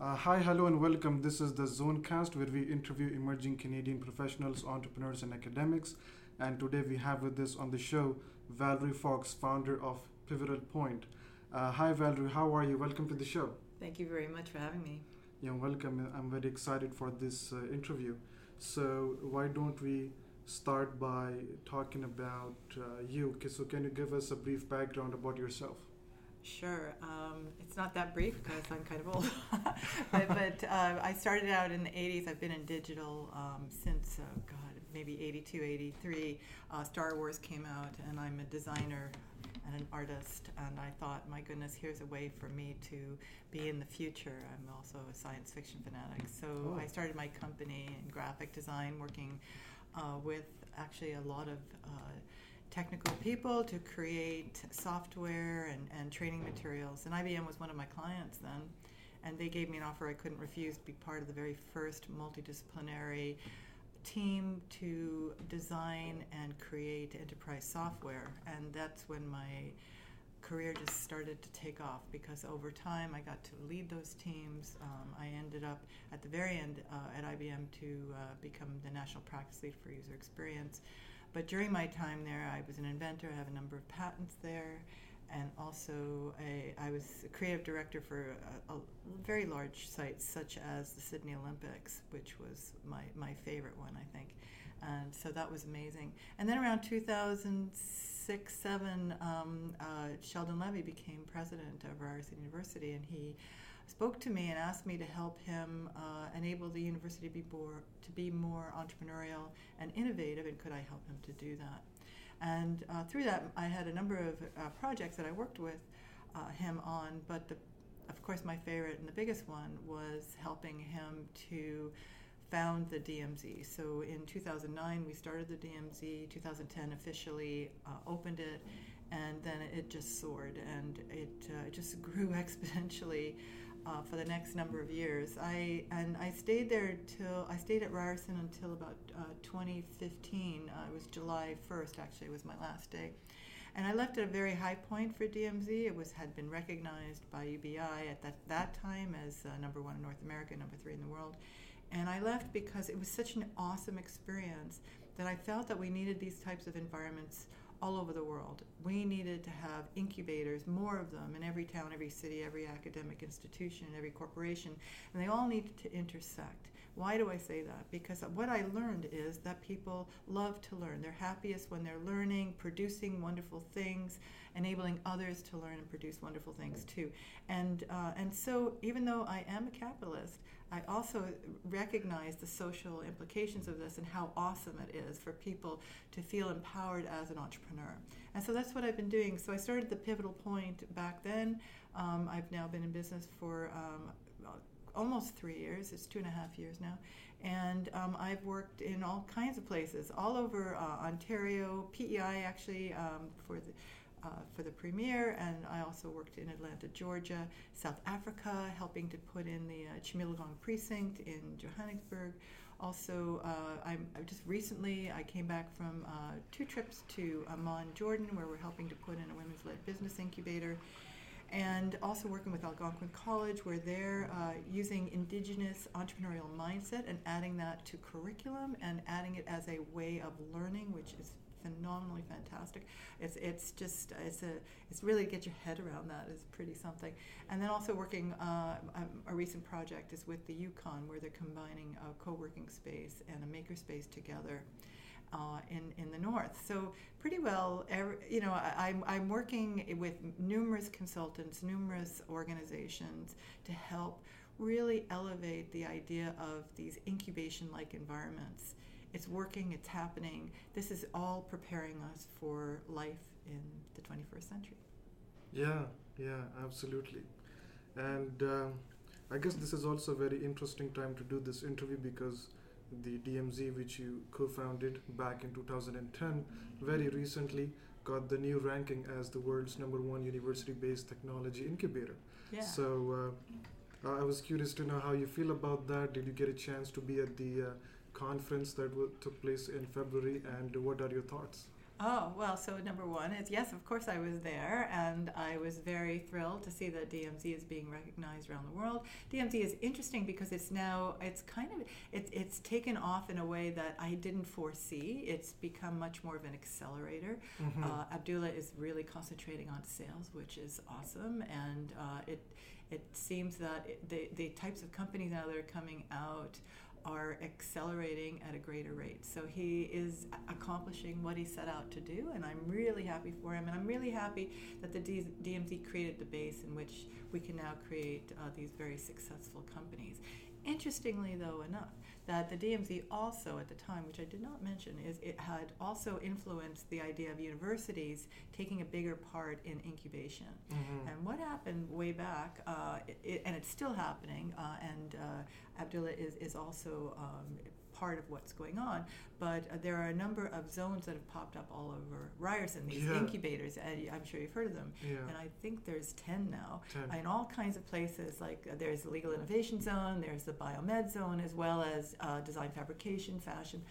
Uh, hi, hello, and welcome. This is the Zonecast, where we interview emerging Canadian professionals, entrepreneurs, and academics. And today we have with us on the show Valerie Fox, founder of Pivotal Point. Uh, hi, Valerie. How are you? Welcome to the show. Thank you very much for having me. Yeah, welcome. I'm very excited for this uh, interview. So, why don't we start by talking about uh, you? So, can you give us a brief background about yourself? Sure. Um, it's not that brief because I'm kind of old. but, but uh, I started out in the 80s. I've been in digital um, since, uh, God, maybe 82, 83. Uh, Star Wars came out, and I'm a designer and an artist. And I thought, my goodness, here's a way for me to be in the future. I'm also a science fiction fanatic. So oh. I started my company in graphic design, working uh, with actually a lot of uh, technical people to create software and, and training materials. And IBM was one of my clients then. And they gave me an offer I couldn't refuse to be part of the very first multidisciplinary team to design and create enterprise software. And that's when my career just started to take off because over time I got to lead those teams. Um, I ended up at the very end uh, at IBM to uh, become the national practice lead for user experience. But during my time there, I was an inventor. I have a number of patents there, and also a, I was a creative director for a, a very large sites such as the Sydney Olympics, which was my, my favorite one, I think. And so that was amazing. And then around 2006, 7, um, uh, Sheldon Levy became president of Ryerson University, and he spoke to me and asked me to help him uh, enable the university to be more to be more entrepreneurial and innovative, and could I help him to do that? And uh, through that, I had a number of uh, projects that I worked with uh, him on, but the, of course, my favorite and the biggest one was helping him to found the DMZ. So in 2009, we started the DMZ. 2010 officially uh, opened it, and then it just soared and it, uh, it just grew exponentially uh, for the next number of years. I and I stayed there till I stayed at Ryerson until about uh, 2015. Uh, it was July 1st, actually, was my last day. And I left at a very high point for DMZ. It was had been recognized by UBI at that, that time as uh, number one in North America, number three in the world. And I left because it was such an awesome experience that I felt that we needed these types of environments all over the world. We needed to have incubators, more of them in every town, every city, every academic institution, every corporation, and they all needed to intersect. Why do I say that? Because what I learned is that people love to learn. They're happiest when they're learning, producing wonderful things, enabling others to learn and produce wonderful things too. And uh, and so even though I am a capitalist, I also recognize the social implications of this and how awesome it is for people to feel empowered as an entrepreneur. And so that's what I've been doing. So I started the Pivotal Point back then. Um, I've now been in business for um, almost three years. It's two and a half years now. And um, I've worked in all kinds of places, all over uh, Ontario, PEI actually, um, for the uh, for the premier, and I also worked in Atlanta, Georgia, South Africa, helping to put in the uh, precinct in Johannesburg. Also, uh, I'm, just recently I came back from uh, two trips to Amman, Jordan, where we're helping to put in a women's-led business incubator and also working with Algonquin College, where they're uh, using indigenous entrepreneurial mindset and adding that to curriculum and adding it as a way of learning, which is phenomenally fantastic. It's it's just it's a it's really get your head around that is pretty something. And then also working uh, um, a recent project is with the Yukon where they're combining a co-working space and a makerspace together. Uh, in in the north. So pretty well, you know, I, I'm I'm working with numerous consultants, numerous organizations to help really elevate the idea of these incubation-like environments it's working, it's happening. This is all preparing us for life in the 21st century. Yeah, yeah, absolutely. And uh, I guess this is also a very interesting time to do this interview because the DMZ, which you co founded back in 2010, very recently got the new ranking as the world's number one university based technology incubator. Yeah. So uh, I was curious to know how you feel about that. Did you get a chance to be at the uh, conference that took place in February, and what are your thoughts? Oh, well, so number one is yes, of course I was there, and I was very thrilled to see that DMZ is being recognized around the world. DMZ is interesting because it's now, it's kind of, it, it's taken off in a way that I didn't foresee. It's become much more of an accelerator. Mhm. Uh, Abdullah is really concentrating on sales, which is awesome, and uh, it, it seems that it, the, the types of companies now that are coming out are accelerating at a greater rate. So he is accomplishing what he set out to do, and I'm really happy for him. And I'm really happy that the DMZ created the base in which we can now create uh, these very successful companies. Interestingly, though, enough, that the DMZ also at the time, which I did not mention, is it had also influenced the idea of universities taking a bigger part in incubation. Mhm. And what happened way back, uh, it, and it's still happening, uh, and uh, Abdullah is, is also um, part of what's going on, but uh, there are a number of zones that have popped up all over Ryerson, these Yeah. incubators, I'm sure you've heard of them. Yeah. And I think there's 10 now Ten. in all kinds of places. Like uh, there's the legal innovation zone, there's the biomed zone, as well as uh, design fabrication, fashion,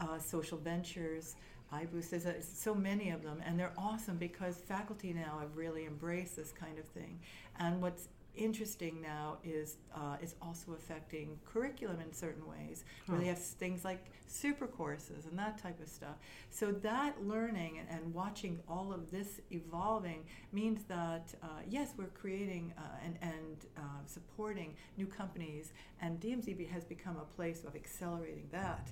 uh, social ventures, iBoost. There's a, so many of them, and they're awesome because faculty now have really embraced this kind of thing. And what's interesting now is uh, is also affecting curriculum in certain ways. Where they have things like super courses and that type of stuff. So that learning and, and watching all of this evolving means that uh, yes we're creating uh, and, and uh, supporting new companies and DMZB has become a place of accelerating that.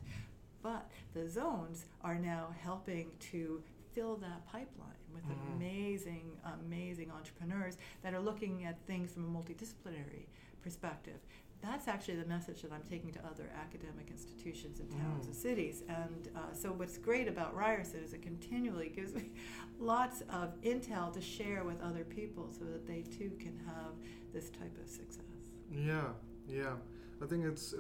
But the zones are now helping to fill that pipeline with Mhm. amazing, amazing entrepreneurs that are looking at things from a multidisciplinary perspective. That's actually the message that I'm taking to other academic institutions and towns Mm. and cities. And uh, so, what's great about Ryerson is it continually gives me lots of intel to share with other people so that they too can have this type of success. Yeah, yeah. I think it's uh,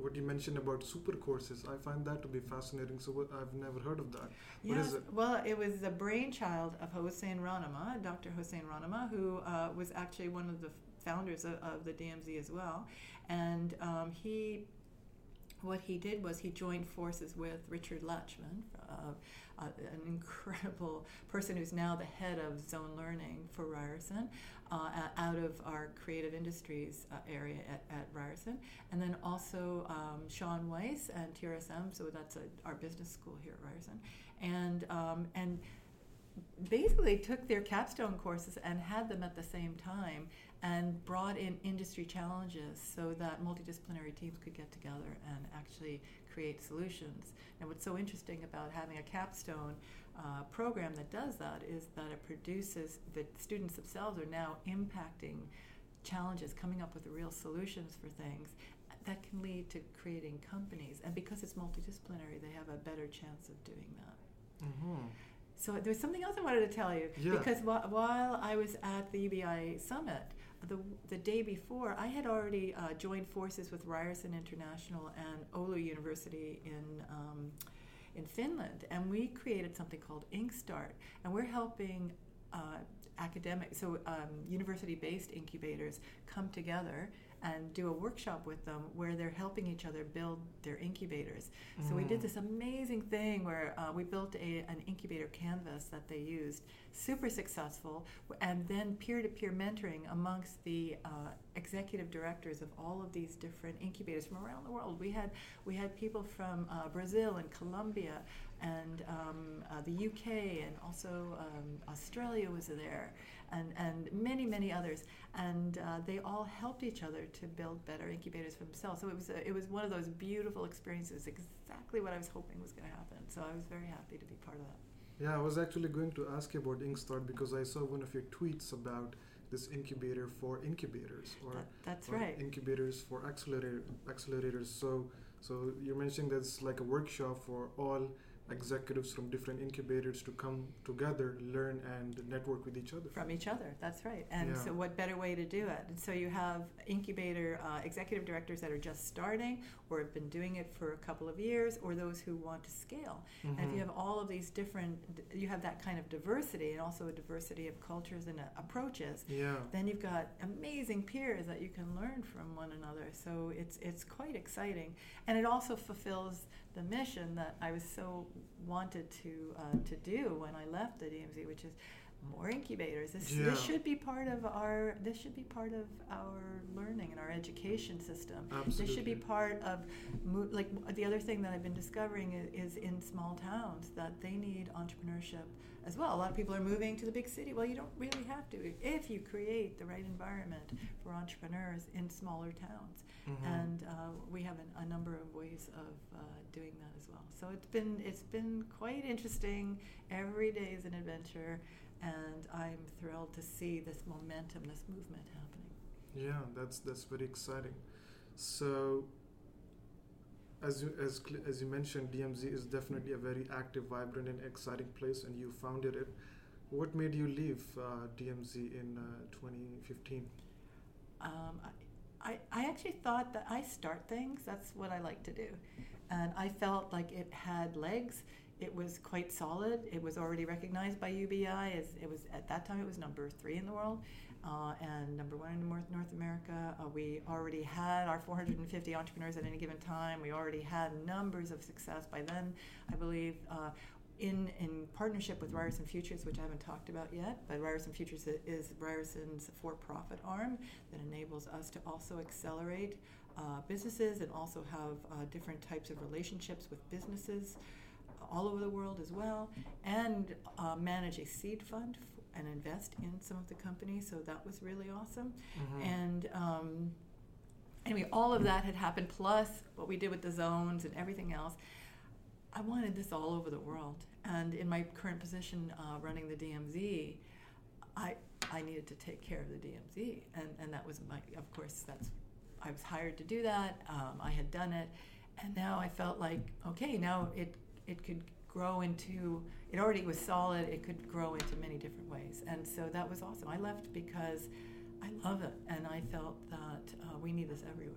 what you mentioned about super courses. I find that to be fascinating. So what, I've never heard of that. What is Yes, it? well, it was the brainchild of Hossein Rahnama, Dr. Hossein Rahnama, who uh, was actually one of the founders of, of the DMZ as well. And um, he, what he did was he joined forces with Richard Lachman, uh, uh, an incredible person who's now the head of Zone Learning for Ryerson, uh, out of our creative industries uh, area at, at Ryerson. And then also um, Sean Wise and TRSM, so that's a, our business school here at Ryerson. And, um, and basically took their capstone courses and had them at the same time and brought in industry challenges so that multidisciplinary teams could get together and actually create solutions. And what's so interesting about having a capstone uh, program that does that is that it produces the students themselves are now impacting challenges, coming up with real solutions for things that can lead to creating companies. And because it's multidisciplinary, they have a better chance of doing that. Mm-hmm. So there's something else I wanted to tell you Yeah. because wh- while I was at the UBI summit, the the day before, I had already uh, joined forces with Ryerson International and Oulu University in. Um, in Finland, and we created something called InkStart, and we're helping uh, academic, so um, university-based incubators come together and do a workshop with them where they're helping each other build their incubators. So we did Mm. this amazing thing where uh, we built a, an incubator canvas that they used, super successful, and then peer-to-peer mentoring amongst the uh, executive directors of all of these different incubators from around the world. We had we had people from uh, Brazil and Colombia and um, uh, the UK and also um, Australia was there and, and many, many others. And uh, they all helped each other to build better incubators for themselves. So it was, a, it was one of those beautiful experiences, exactly what I was hoping was going to happen. So I was very happy to be part of that. Yeah, I was actually going to ask you about Inkstart because I saw one of your tweets about this incubator for incubators or, That, that's or right. incubators for accelerator accelerators. So so you're mentioning that's like a workshop for all executives from different incubators to come together, learn and network with each other. From each other, that's right. And Yeah. so, what better way to do it? And so, you have incubator uh, executive directors that are just starting or have been doing it for a couple of years, or those who want to scale. And if you have all of these different, you have that kind of diversity and also a diversity of cultures and uh, approaches, yeah. then you've got amazing peers that you can learn from one another. So it's it's quite exciting, and it also fulfills the mission that I was so wanted to uh, to do when I left the DMZ, which is more incubators. This, Yeah. this should be part of our this should be part of our learning and our education system. Absolutely. This should be part of mo- like the other thing that I've been discovering is, is in small towns that they need entrepreneurship as well. A lot of people are moving to the big city. Well, you don't really have to if you create the right environment for entrepreneurs in smaller towns Mhm. and uh, we have an, a number of ways of uh, doing that as well. So it's been it's been quite interesting. Every day is an adventure, and I'm thrilled to see this momentum, this movement happening. Yeah, that's that's very exciting. So, as you as as you mentioned, DMZ is definitely a very active, vibrant, and exciting place, and you founded it. What made you leave uh, DMZ in uh, 2015? Um, I, I, actually thought that I start things. That's what I like to do, and I felt like it had legs. It was quite solid. It was already recognized by UBI as it was at that time. It was number three in the world, uh, and number one in North North America. Uh, we already had our 450 entrepreneurs at any given time. We already had numbers of success by then. I believe. Uh, in, in partnership with Ryerson Futures, which I haven't talked about yet, but Ryerson Futures is Ryerson's for-profit arm that enables us to also accelerate uh, businesses and also have uh, different types of relationships with businesses all over the world as well, and uh, manage a seed fund and invest in some of the companies. So that was really awesome. Mhm. And um, anyway, all of that had happened, plus what we did with the zones and everything else. I wanted this all over the world. And in my current position uh, running the DMZ, I, I needed to take care of the DMZ. And, and that was my, of course, that's, I was hired to do that. Um, I had done it. And now I felt like, okay, now it, it could grow into, it already was solid, it could grow into many different ways. And so that was awesome. I left because I love it. And I felt that uh, we need this everywhere.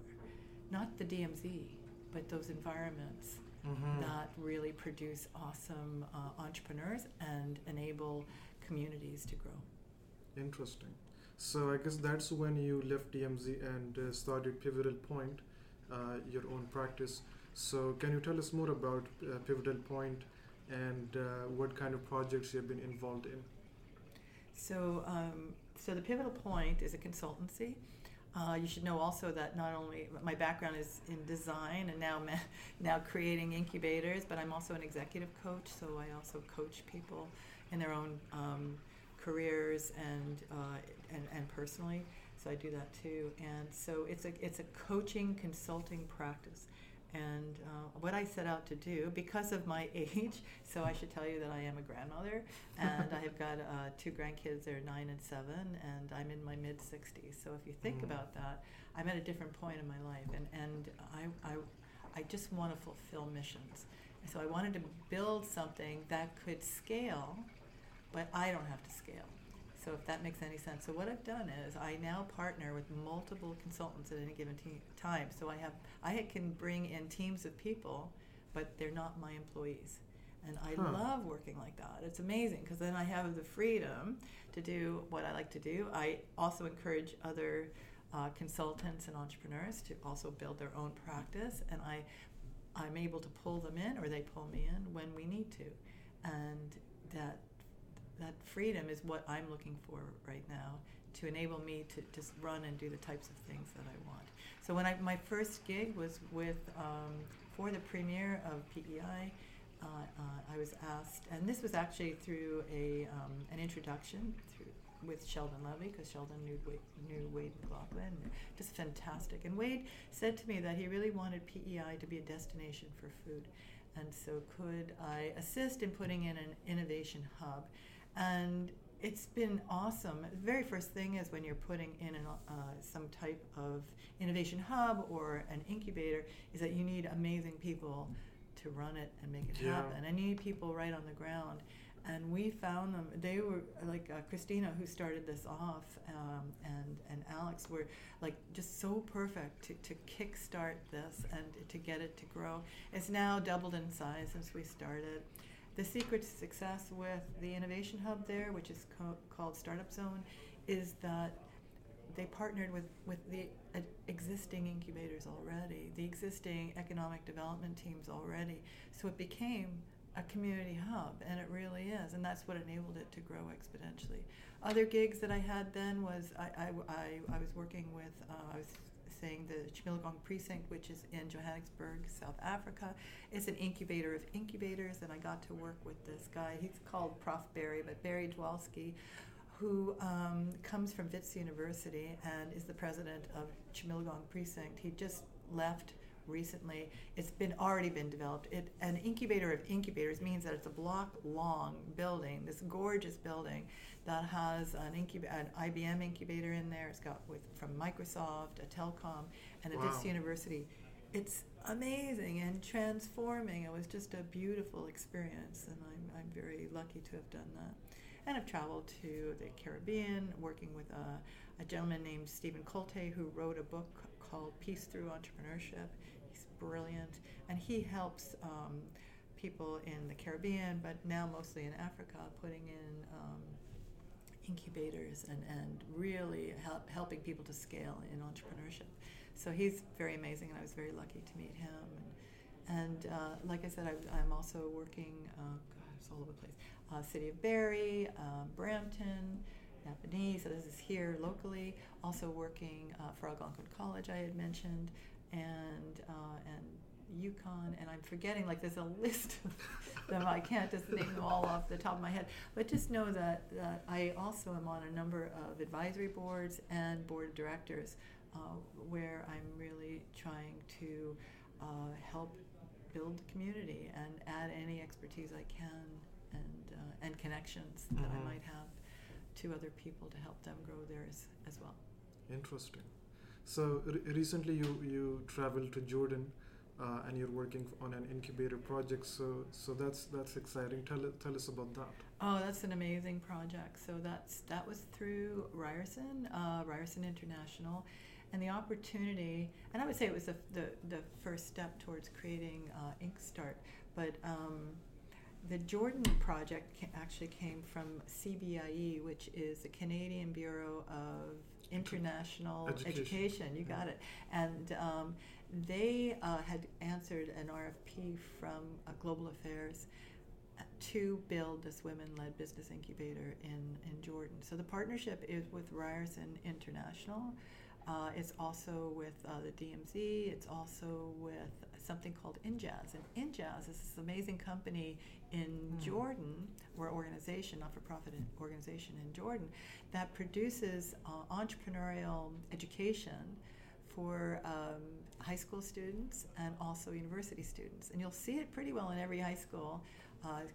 Not the DMZ, but those environments Mhm. that really produce awesome uh, entrepreneurs and enable communities to grow. Interesting. So I guess that's when you left DMZ and uh, started Pivotal Point, uh, your own practice. So can you tell us more about uh, Pivotal Point and uh, what kind of projects you have been involved in? So, um, so the Pivotal Point is a consultancy. Uh, you should know also that not only my background is in design and now now creating incubators, but I'm also an executive coach. So I also coach people in their own um, careers and, uh, and and personally. So I do that too. And so it's a it's a coaching consulting practice. And uh, what I set out to do, because of my age, so I should tell you that I am a grandmother, and I have got uh, two grandkids. They're nine and seven, and I'm in my mid 60s. So if you think Mm. about that, I'm at a different point in my life, and and I I, I just want to fulfill missions. So I wanted to build something that could scale, but I don't have to scale. So if that makes any sense. So what I've done is I now partner with multiple consultants at any given te- time. So I have I can bring in teams of people, but they're not my employees. And I Huh. love working like that. It's amazing because then I have the freedom to do what I like to do. I also encourage other uh, consultants and entrepreneurs to also build their own practice, and I I'm able to pull them in or they pull me in when we need to, and that that freedom is what I'm looking for right now to enable me to just run and do the types of things that I want. So when I my first gig was with um, for the premiere of PEI. Uh, uh, I was asked, and this was actually through a um, an introduction through with Sheldon Levy because Sheldon knew Wade, knew Wade MacLauchlan, just fantastic. And Wade said to me that he really wanted PEI to be a destination for food, and so could I assist in putting in an innovation hub, and it's been awesome. The very first thing is when you're putting in an, uh, some type of innovation hub or an incubator, is that you need amazing people to run it and make it Yeah. happen. And you need people right on the ground. And we found them. They were like uh, Christina, who started this off, um, and and Alex were like just so perfect to, to kickstart this and to get it to grow. It's now doubled in size since we started. The secret to success with the innovation hub there, which is co- called Startup Zone, is that they partnered with, with the uh, existing incubators already, the existing economic development teams already. So it became a community hub, and it really is, and that's what enabled it to grow exponentially. Other gigs that I had then was I, I, I, I was working with, uh, I was saying the Tshimologong precinct, which is in Johannesburg, South Africa. is an incubator of incubators, and I got to work with this guy. He's called Prof. Barry, but Barry Dwolatzky, who um, comes from Wits University and is the president of Tshimologong precinct. He just left recently. It's been already been developed. It, an incubator of incubators means that it's a block long building, this gorgeous building that has an, incub- an IBM incubator in there. It's got with from Microsoft, a telecom, and a Wow. Wits University. It's amazing and transforming. It was just a beautiful experience, and I'm, I'm very lucky to have done that. And I've traveled to the Caribbean, working with a, a gentleman named Steven Koltai, who wrote a book called Peace Through Entrepreneurship. Brilliant, and he helps um, people in the Caribbean, but now mostly in Africa, putting in um, incubators and, and really help, helping people to scale in entrepreneurship. So he's very amazing, and I was very lucky to meet him. And, and uh, like I said, I, I'm also working, uh, God, it's all over the place. Uh, City of Barrie, um, Brampton, Napanee, so this is here locally. Also working uh, for Algonquin College, I had mentioned, and uh, and Yukon, and I'm forgetting like there's a list of them. I can't just name them all off the top of my head, but just know that, that I also am on a number of advisory boards and board of directors uh, where I'm really trying to uh, help build community and add any expertise I can and uh, and connections that Mhm. I might have to other people to help them grow theirs as well. Interesting. So re- recently you you traveled to Jordan, uh, and you're working on an incubator project. So so that's that's exciting. Tell tell us about that. Oh, that's an amazing project. So that's that was through Ryerson, uh, Ryerson International, and the opportunity. And I would say it was the the, the first step towards creating uh, InkStart. But um, the Jordan project actually came from CBIE, which is the Canadian Bureau of International Education. Education. You got it. And um, they uh, had answered an RFP from uh, Global Affairs to build this women-led business incubator in, in Jordan. So the partnership is with Ryerson International. Uh, it's also with uh, the DMZ. It's also with something called INJAZ. And INJAZ is this amazing company in Mhm. Jordan, or organization, not-for-profit organization in Jordan, that produces uh, entrepreneurial education for um, high school students and also university students. And you'll see it pretty well in every high school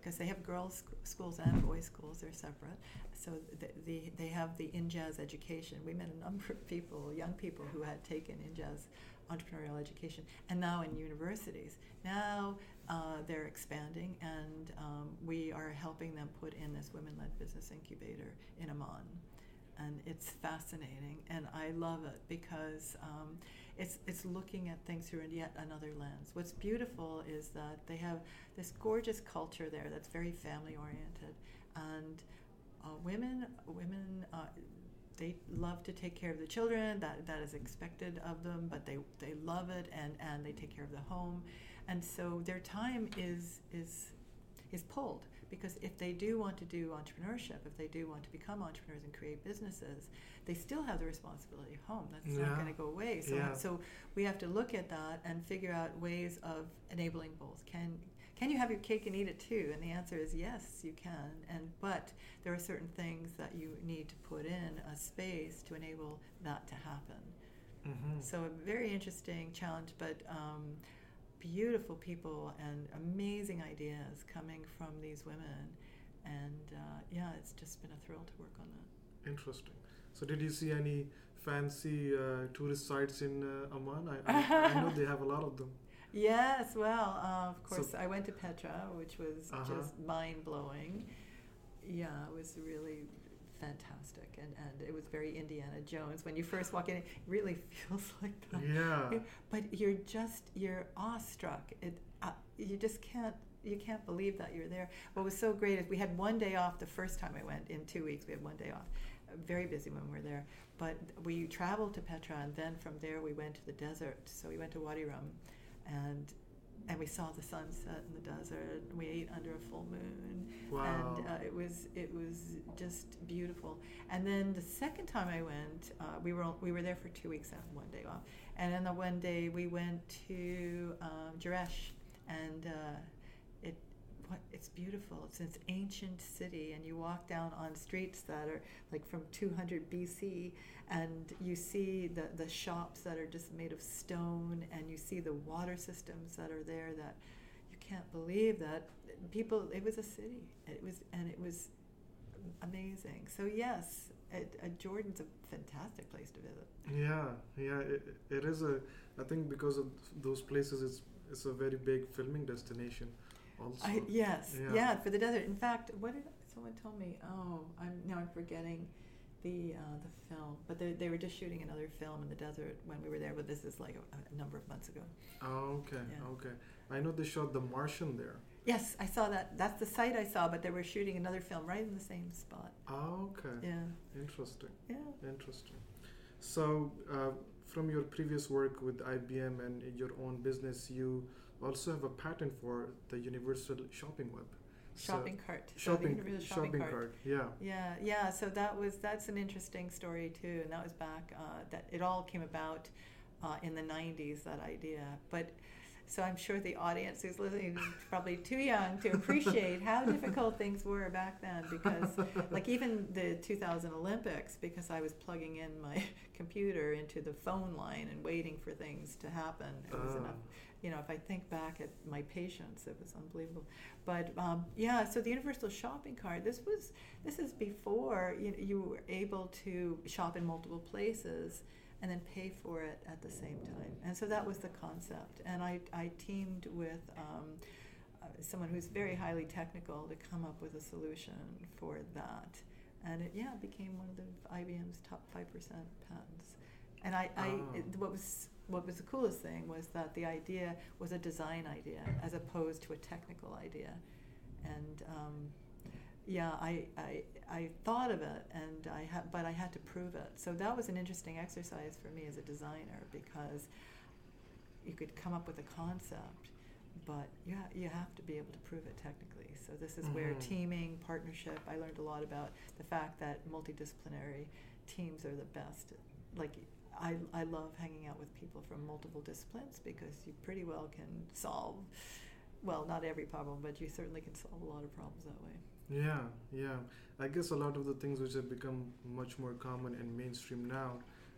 because they have girls' sc- schools and boys' schools, they're separate. So the, the, they have the INJAZ education. We met a number of people, young people, who had taken INJAZ entrepreneurial education and now in universities. Now uh, they're expanding and um, we are helping them put in this women led business incubator in Amman and it's fascinating and I love it because um, it's it's looking at things through yet another lens. What's beautiful is that they have this gorgeous culture there that's very family oriented. And uh, women women uh, they love to take care of the children that that is expected of them but they they love it and and they take care of the home. And so their time is is is pulled because if they do want to do entrepreneurship, if they do want to become entrepreneurs and create businesses, they still have the responsibility at home. That's Yeah. not going to go away. So, Yeah. so we have to look at that and figure out ways of enabling both. Can can you have your cake and eat it too? And the answer is yes, you can. And but there are certain things that you need to put in a space to enable that to happen. Mm-hmm. So a very interesting challenge, but um, beautiful people and amazing ideas coming from these women. And uh, yeah, it's just been a thrill to work on that. Interesting. So did you see any fancy uh, tourist sites in uh, Amman? I, I, I know they have a lot of them. Yes, well, uh, of So- course, I went to Petra, which was Uh-huh. just mind blowing. Yeah, it was really fantastic, and, and it was very Indiana Jones. When you first walk in, it really feels like that. Yeah. But you're just you're awestruck. It uh, you just can't you can't believe that you're there. What was so great is we had one day off the first time I went in two weeks. We had one day off. very busy when we were there. But we traveled to Petra, and then from there we went to the desert. So we went to Wadi Rum, and and we saw the sunset in the desert. And we ate under a full moon, Wow. and uh, it was it was just beautiful. And then the second time I went, uh, we were we were there for two weeks and one day off. And then the one day we went to um, and uh, what it's beautiful. It's this ancient city, and you walk down on streets that are like from 200 BC, and you see the the shops that are just made of stone, and you see the water systems that are there that you can't believe that people. It was a city. It was and it was amazing. So yes, it, uh, Jordan's a fantastic place to visit. Yeah, yeah, it, it is a. I think because of those places, it's it's a very big filming destination. Also, I, yes, Yeah. yeah. for the desert. In fact, what did someone told me? Oh, I'm now I'm forgetting the uh, the film, but they, they were just shooting another film in the desert when we were there. But this is like a, a number of months ago. Oh, okay, Yeah. okay. I know they shot The Martian there. Yes, I saw that. That's the site I saw, but they were shooting another film right in the same spot. Oh, okay. Yeah, Interesting. yeah. Interesting. So, uh, from your previous work with IBM and your own business, you also have a patent for the universal shopping web. Shopping cart. So the shopping, universal shopping, cart. cart. Yeah. Yeah, yeah. So that was that's an interesting story too, and that was back. Uh, that it all came about uh, in the '90s. That idea, but so I'm sure the audience who's listening is probably too young to appreciate how difficult things were back then. Because like even the 2000 Olympics, because I was plugging in my computer into the phone line and waiting for things to happen. It was Ah. enough you know, if I think back at my patients, it was unbelievable. But um, yeah, so the universal shopping cart. This was this is before you, you were able to shop in multiple places and then pay for it at the same time. And so that was the concept. And I I teamed with. Um, uh, someone who's very highly technical to come up with a solution for that, and it yeah became one of the IBM's top five percent patents. And I, I Oh. it, what was what was the coolest thing was that the idea was a design idea as opposed to a technical idea, and um, yeah, I, I I thought of it and I had but I had to prove it. So that was an interesting exercise for me as a designer because you could come up with a concept, but you ha- you have to be able to prove it technically. So this is where Mhm. teaming, partnership. I learned a lot about the fact that multidisciplinary teams are the best. Like I, I love hanging out with people from multiple disciplines because you pretty well can solve, well, not every problem, but you certainly can solve a lot of problems that way. Yeah, yeah. I guess a lot of the things which have become much more common and mainstream now,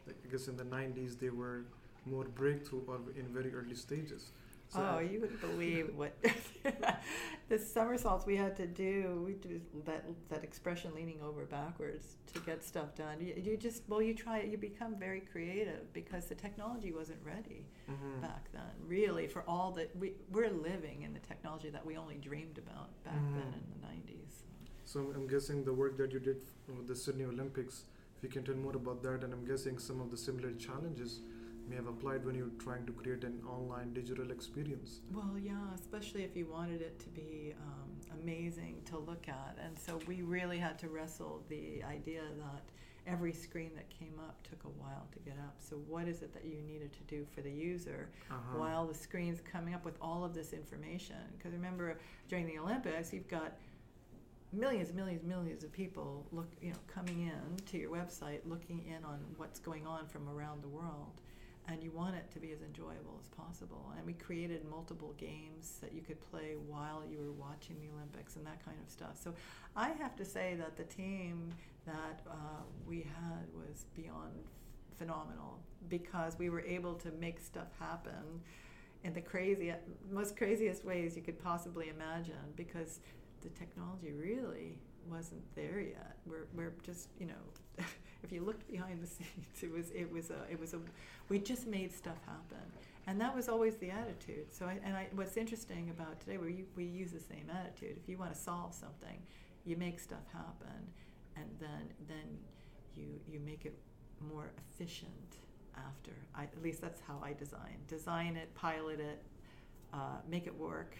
like I guess in the 90s they were more breakthrough or in very early stages. So oh, you wouldn't believe what the somersaults we had to do. We do that that expression leaning over backwards to get stuff done. You, you just well, you try it. You become very creative because the technology wasn't ready Mhm. back then. Really, for all that we we're living in the technology that we only dreamed about back then Mhm. in the nineties. So I'm guessing the work that you did with the Sydney Olympics, if you can tell more about that, and I'm guessing some of the similar challenges may have applied when you're trying to create an online digital experience. Well, yeah, especially if you wanted it to be um, amazing to look at. And so we really had to wrestle the idea that every screen that came up took a while to get up. So, what is it that you needed to do for the user Uh-huh. while the screen's coming up with all of this information? Because remember, during the Olympics, you've got millions and millions and millions of people look you know coming in to your website looking in on what's going on from around the world and you want it to be as enjoyable as possible and we created multiple games that you could play while you were watching the olympics and that kind of stuff so i have to say that the team that uh, we had was beyond f- phenomenal because we were able to make stuff happen in the crazy most craziest ways you could possibly imagine because the technology really wasn't there yet. We're, we're just you know, if you looked behind the scenes, it was it was a it was a we just made stuff happen, and that was always the attitude. So I, and I, what's interesting about today, we we use the same attitude. If you want to solve something, you make stuff happen, and then then you you make it more efficient after. I, at least that's how I design. Design it, pilot it, uh, make it work,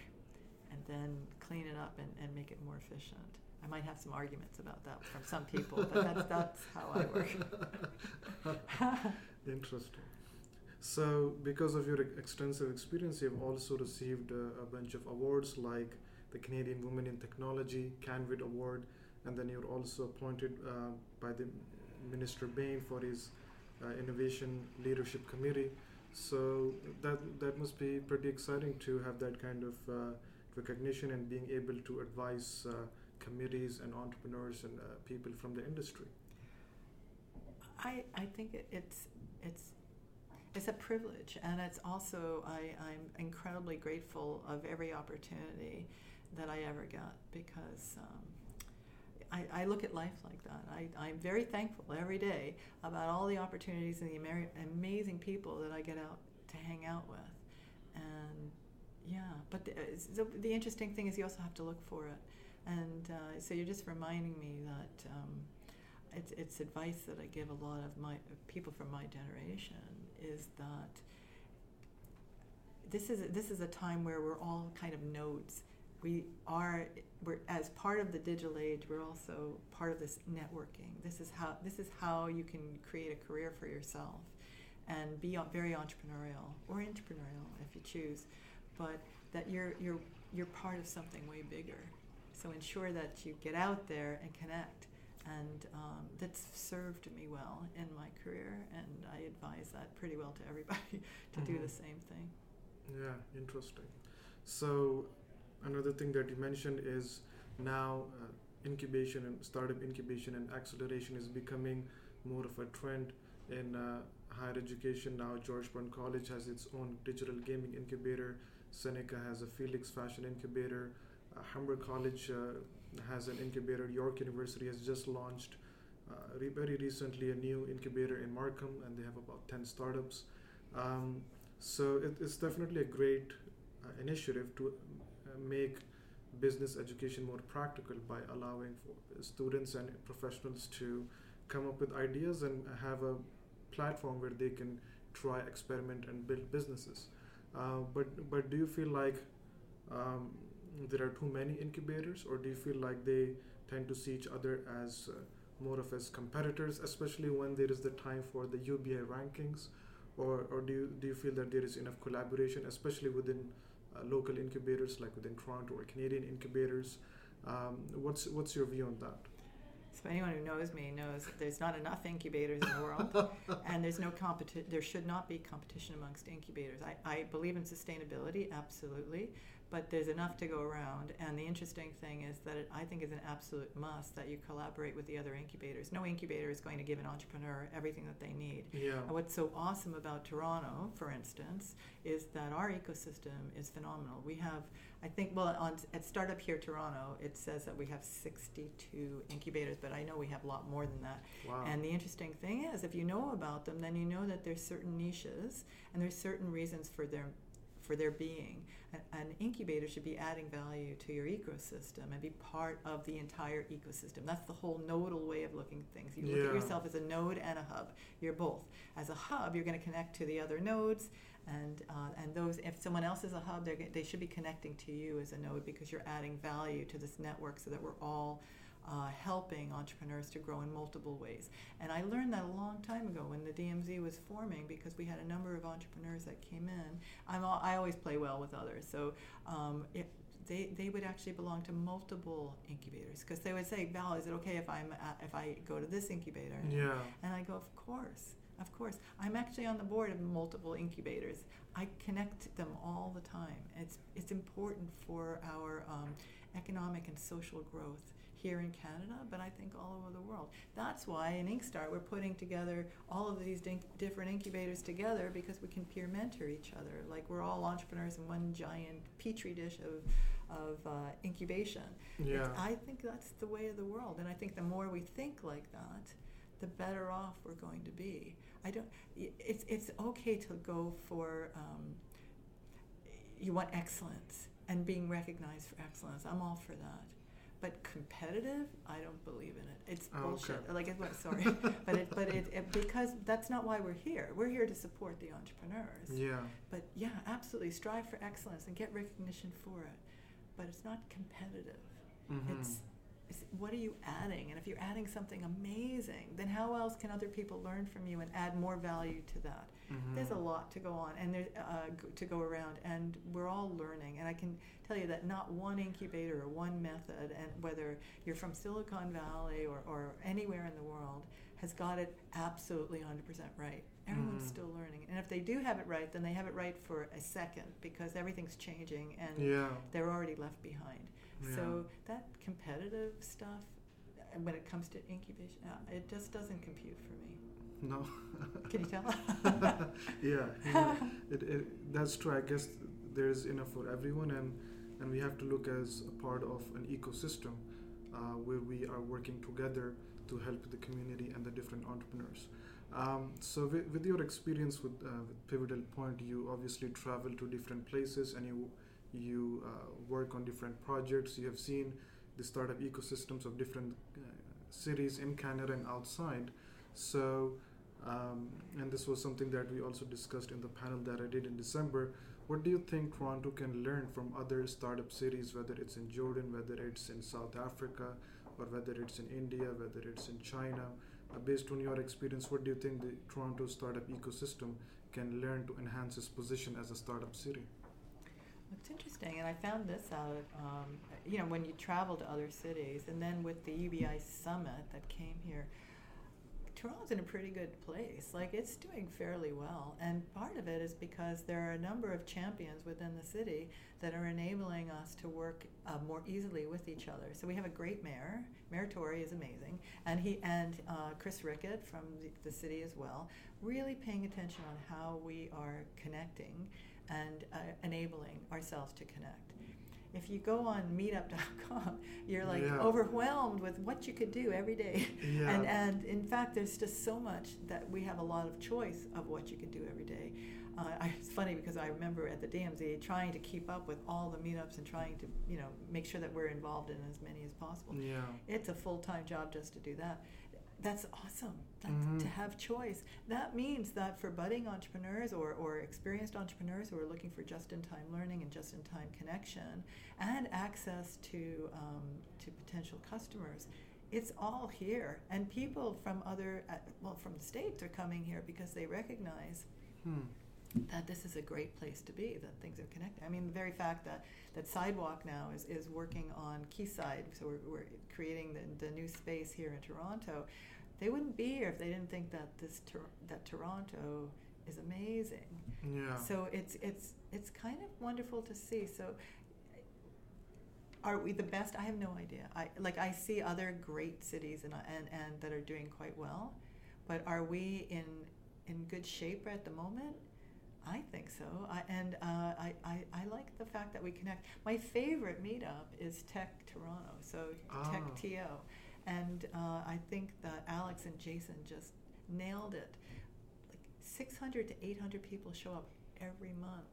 and then clean it up and, and make it more efficient. I might have some arguments about that from some people, but that's that's how I work. Interesting. So, because of your extensive experience, you've also received a, a bunch of awards like the Canadian Women in Technology CanWIT Award, and then you're also appointed uh, by the Minister Bains for his uh, Innovation Leadership Committee. So that that must be pretty exciting to have that kind of uh, recognition and being able to advise uh, committees and entrepreneurs and uh, people from the industry. I, I think it, it's it's it's a privilege, and it's also I, I'm incredibly grateful of every opportunity that I ever got because um, I, I, look at life like that. I, am very thankful every day about all the opportunities and the Amer- amazing people that I get out to hang out with, and yeah. But the, the, the interesting thing is you also have to look for it, and uh, so you're just reminding me that. Um, it's, it's advice that I give a lot of my people from my generation is that this is this is a time where we're all kind of nodes. We are we're as part of the digital age. We're also part of this networking. This is how this is how you can create a career for yourself, and be very entrepreneurial or entrepreneurial if you choose, but that you're you're you're part of something way bigger. So ensure that you get out there and connect. And um, that's served me well in my career and i advise that pretty well to everybody to mm-hmm. do the same thing. Yeah interesting. So another thing that you mentioned is now uh, incubation and startup incubation and acceleration is becoming more of a trend in uh, higher education. Now George Brown college has its own digital gaming incubator. Seneca has a felix fashion incubator uh, humber college uh, has an incubator. York University has just launched uh, very recently a new incubator in Markham, and they have about 10 startups. Um, so it, it's definitely a great initiative to make business education more practical by allowing students and professionals to come up with ideas and have a platform where they can try, experiment, and build businesses. Uh, but but do you feel like um, there are too many incubators, or do you feel like they tend to see each other as uh, more of as competitors, especially when there is the time for the UBI rankings, or, or do you do you feel that there is enough collaboration, especially within uh, local incubators like within Toronto or Canadian incubators? Um, what's what's your view on that? So anyone who knows me knows that there's not enough incubators in the world, and there's no competition. There should not be competition amongst incubators. I, I believe in sustainability, absolutely, but there's enough to go around. And the interesting thing is that it, I think is an absolute must that you collaborate with the other incubators. No incubator is going to give an entrepreneur everything that they need. Yeah. And what's so awesome about Toronto, for instance, is that our ecosystem is phenomenal. We have, I think, well, on, at Startup Here Toronto, it says that we have 62 incubators, but I know we have a lot more than that. Wow. And the interesting thing is, if you know about them, then you know that there's certain niches and there's certain reasons for their for their being. An incubator should be adding value to your ecosystem and be part of the entire ecosystem. That's the whole nodal way of looking at things. You look at yourself as a node and a hub. You're both. As a hub, you're going to connect to the other nodes, and uh, and those. If someone else is a hub, they should be connecting to you as a node because you're adding value to this network, so that we're all uh, helping entrepreneurs to grow in multiple ways. And I learned that a long time ago when the DMZ was forming because we had a number of entrepreneurs that came in. I'm all, I always play well with others, so um, it, they, they would actually belong to multiple incubators because they would say, Val, is it okay if I'm at, if I go to this incubator? Yeah. And I go, of course. Of course. I'm actually on the board of multiple incubators. I connect them all the time. It's, it's important for our um, economic and social growth here in Canada, but I think all over the world. That's why in Inkstart we're putting together all of these different incubators together because we can peer mentor each other. Like we're all entrepreneurs in one giant petri dish of of uh, incubation. Yeah. It's, I think that's the way of the world, and I think the more we think like that, the better off we're going to be. I don't. It's it's okay to go for. Um, you want excellence and being recognized for excellence. I'm all for that but competitive, I don't believe in it. It's oh, bullshit. Okay. Like, it, sorry, but it, but it, it, because that's not why we're here. We're here to support the entrepreneurs. Yeah. But yeah, absolutely, strive for excellence and get recognition for it. But it's not competitive. Mm-hmm. It's is what are you adding? And if you're adding something amazing, then how else can other people learn from you and add more value to that? Mhm. There's a lot to go on and there, uh, to go around, and we're all learning. And I can tell you that not one incubator or one method, and whether you're from Silicon Valley or, or anywhere in the world, has got it absolutely 100% right. Everyone's Mhm. still learning, and if they do have it right, then they have it right for a second because everything's changing and Yeah. they're already left behind. Yeah. So that competitive stuff, uh, when it comes to incubation, uh, it just doesn't compute for me. No. Can you tell? yeah, yeah. It, it, that's true. I guess there's enough for everyone, and and we have to look as a part of an ecosystem uh, where we are working together to help the community and the different entrepreneurs. Um, so, with, with your experience with, uh, with Pivotal Point, you obviously travel to different places and you you uh, work on different projects. You have seen the startup ecosystems of different uh, cities in Canada and outside. So, um, and this was something that we also discussed in the panel that I did in December. What do you think Toronto can learn from other startup cities, whether it's in Jordan, whether it's in South Africa, or whether it's in India, whether it's in China? Uh, based on your experience, what do you think the Toronto startup ecosystem can learn to enhance its position as a startup city? It's interesting, and I found this out. Um, you know, when you travel to other cities, and then with the UBI summit that came here, Toronto's in a pretty good place. Like it's doing fairly well, and part of it is because there are a number of champions within the city that are enabling us to work uh, more easily with each other. So we have a great mayor. Mayor Tory is amazing, and he and uh, Chris Rickett from the, the city as well, really paying attention on how we are connecting and uh, enabling ourselves to connect. If you go on meetup.com, you're like Yeah. overwhelmed with what you could do every day. Yeah. And, and in fact, there's just so much that we have a lot of choice of what you can do every day. Uh, I, it's funny because I remember at the DMZ trying to keep up with all the meetups and trying to, you know, make sure that we're involved in as many as possible. Yeah. It's a full time job just to do that. That's awesome. Mhm. To have choice. That means that for budding entrepreneurs or, or experienced entrepreneurs who are looking for just in time learning and just in time connection and access to, um, to potential customers, it's all here. And people from other, uh, well, from the States are coming here because they recognize Hmm. that this is a great place to be, that things are connected. I mean, the very fact that, that Sidewalk now is, is working on Quayside, so we're, we're creating the, the new space here in Toronto. They wouldn't be here if they didn't think that this Tor- that Toronto is amazing. Yeah. So it's it's it's kind of wonderful to see. So are we the best? I have no idea. I like I see other great cities and and, and that are doing quite well, but are we in in good shape at the moment? I think so. I, and uh, I, I, I like the fact that we connect. My favorite meetup is Tech Toronto, so Ah. Tech TO. And uh, I think that Alex and Jason just nailed it. Like 600 to 800 people show up every month.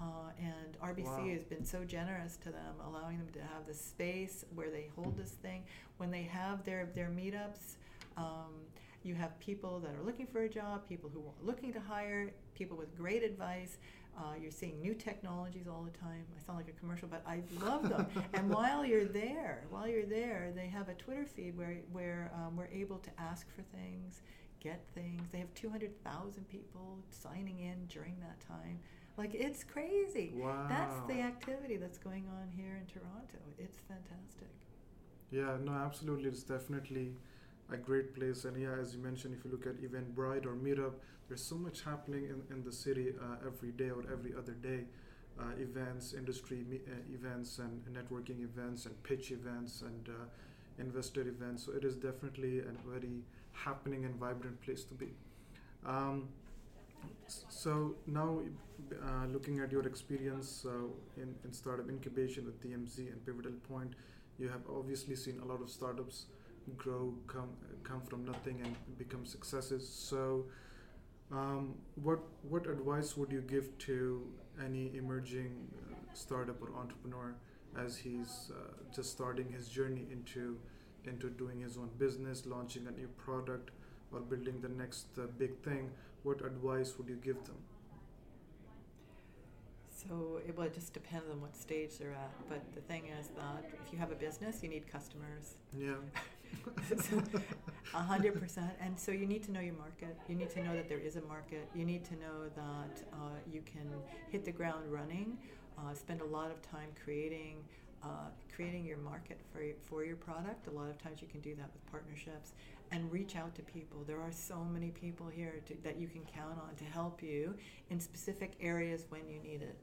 Uh, and RBC Wow. has been so generous to them, allowing them to have the space where they hold this thing. When they have their, their meetups, um, you have people that are looking for a job, people who are looking to hire, people with great advice. Uh, you're seeing new technologies all the time. I sound like a commercial, but I love them. and while you're there, while you're there, they have a Twitter feed where where um, we're able to ask for things, get things. They have 200,000 people signing in during that time. Like it's crazy. Wow. That's the activity that's going on here in Toronto. It's fantastic. Yeah, no, absolutely. It's definitely a great place. And yeah, as you mentioned, if you look at Eventbrite or Meetup, there's so much happening in, in the city uh, every day or every other day. Uh, events, industry me- uh, events, and networking events, and pitch events, and uh, investor events. So it is definitely a very happening and vibrant place to be. Um, so now, uh, looking at your experience uh, in, in startup incubation with DMZ and Pivotal Point, you have obviously seen a lot of startups grow, come come from nothing, and become successes. So, um, what what advice would you give to any emerging uh, startup or entrepreneur as he's uh, just starting his journey into into doing his own business, launching a new product, or building the next uh, big thing? What advice would you give them? So So it, well, it just depends on what stage they're at. But the thing is that if you have a business, you need customers. Yeah. A hundred percent. And so you need to know your market. You need to know that there is a market. You need to know that uh, you can hit the ground running. Uh, spend a lot of time creating uh, creating your market for for your product. A lot of times you can do that with partnerships and reach out to people. There are so many people here to, that you can count on to help you in specific areas when you need it.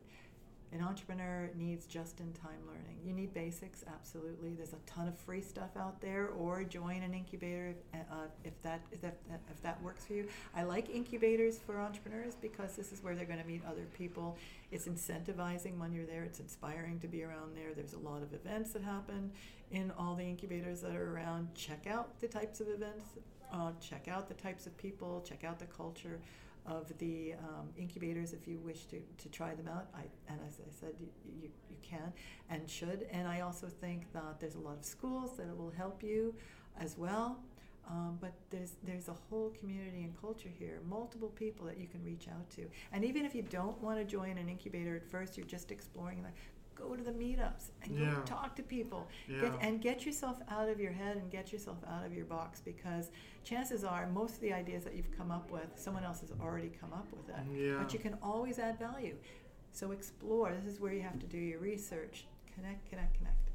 An entrepreneur needs just in time learning. You need basics, absolutely. There's a ton of free stuff out there, or join an incubator if, uh, if, that, if, that, if that works for you. I like incubators for entrepreneurs because this is where they're going to meet other people. It's incentivizing when you're there, it's inspiring to be around there. There's a lot of events that happen in all the incubators that are around. Check out the types of events, uh, check out the types of people, check out the culture of the um, incubators if you wish to, to try them out. I, and as I said, you, you, you can and should. And I also think that there's a lot of schools that will help you as well. Um, but there's there's a whole community and culture here, multiple people that you can reach out to. And even if you don't want to join an incubator at first, you're just exploring that go to the meetups and Yeah. talk to people Yeah. get, and get yourself out of your head and get yourself out of your box because chances are most of the ideas that you've come up with someone else has already come up with it. Yeah. but you can always add value. So explore. This is where you have to do your research. Connect connect connect.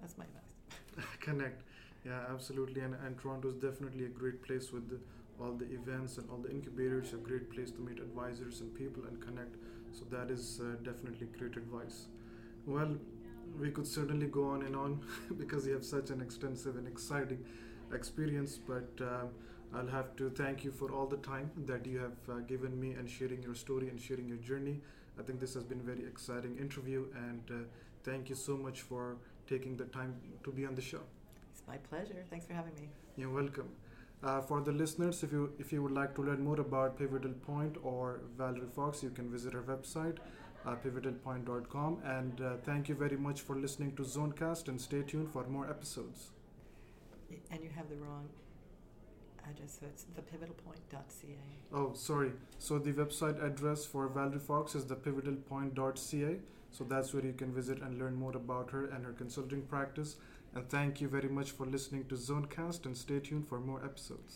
That's my advice. Connect. Yeah absolutely. And, and toronto is definitely a great place with the, all the events and all the incubators a great place to meet advisors and people and connect. So that is uh, definitely great advice. Well we could certainly go on and on because you have such an extensive and exciting experience but uh, i'll have to thank you for all the time that you have uh, given me and sharing your story and sharing your journey i think this has been a very exciting interview and uh, thank you so much for taking the time to be on the show it's my pleasure thanks for having me you're welcome. Uh, for the listeners, if you if you would like to learn more about Pivotal Point or Valerie Fox, you can visit her website, uh, pivotalpoint.com. And uh, thank you very much for listening to Zonecast, and stay tuned for more episodes. And you have the wrong address so it's thepivotalpoint.ca Oh, sorry. So the website address for Valerie Fox is thepivotalpoint.ca. So that's where you can visit and learn more about her and her consulting practice. And thank you very much for listening to Zonecast, and stay tuned for more episodes.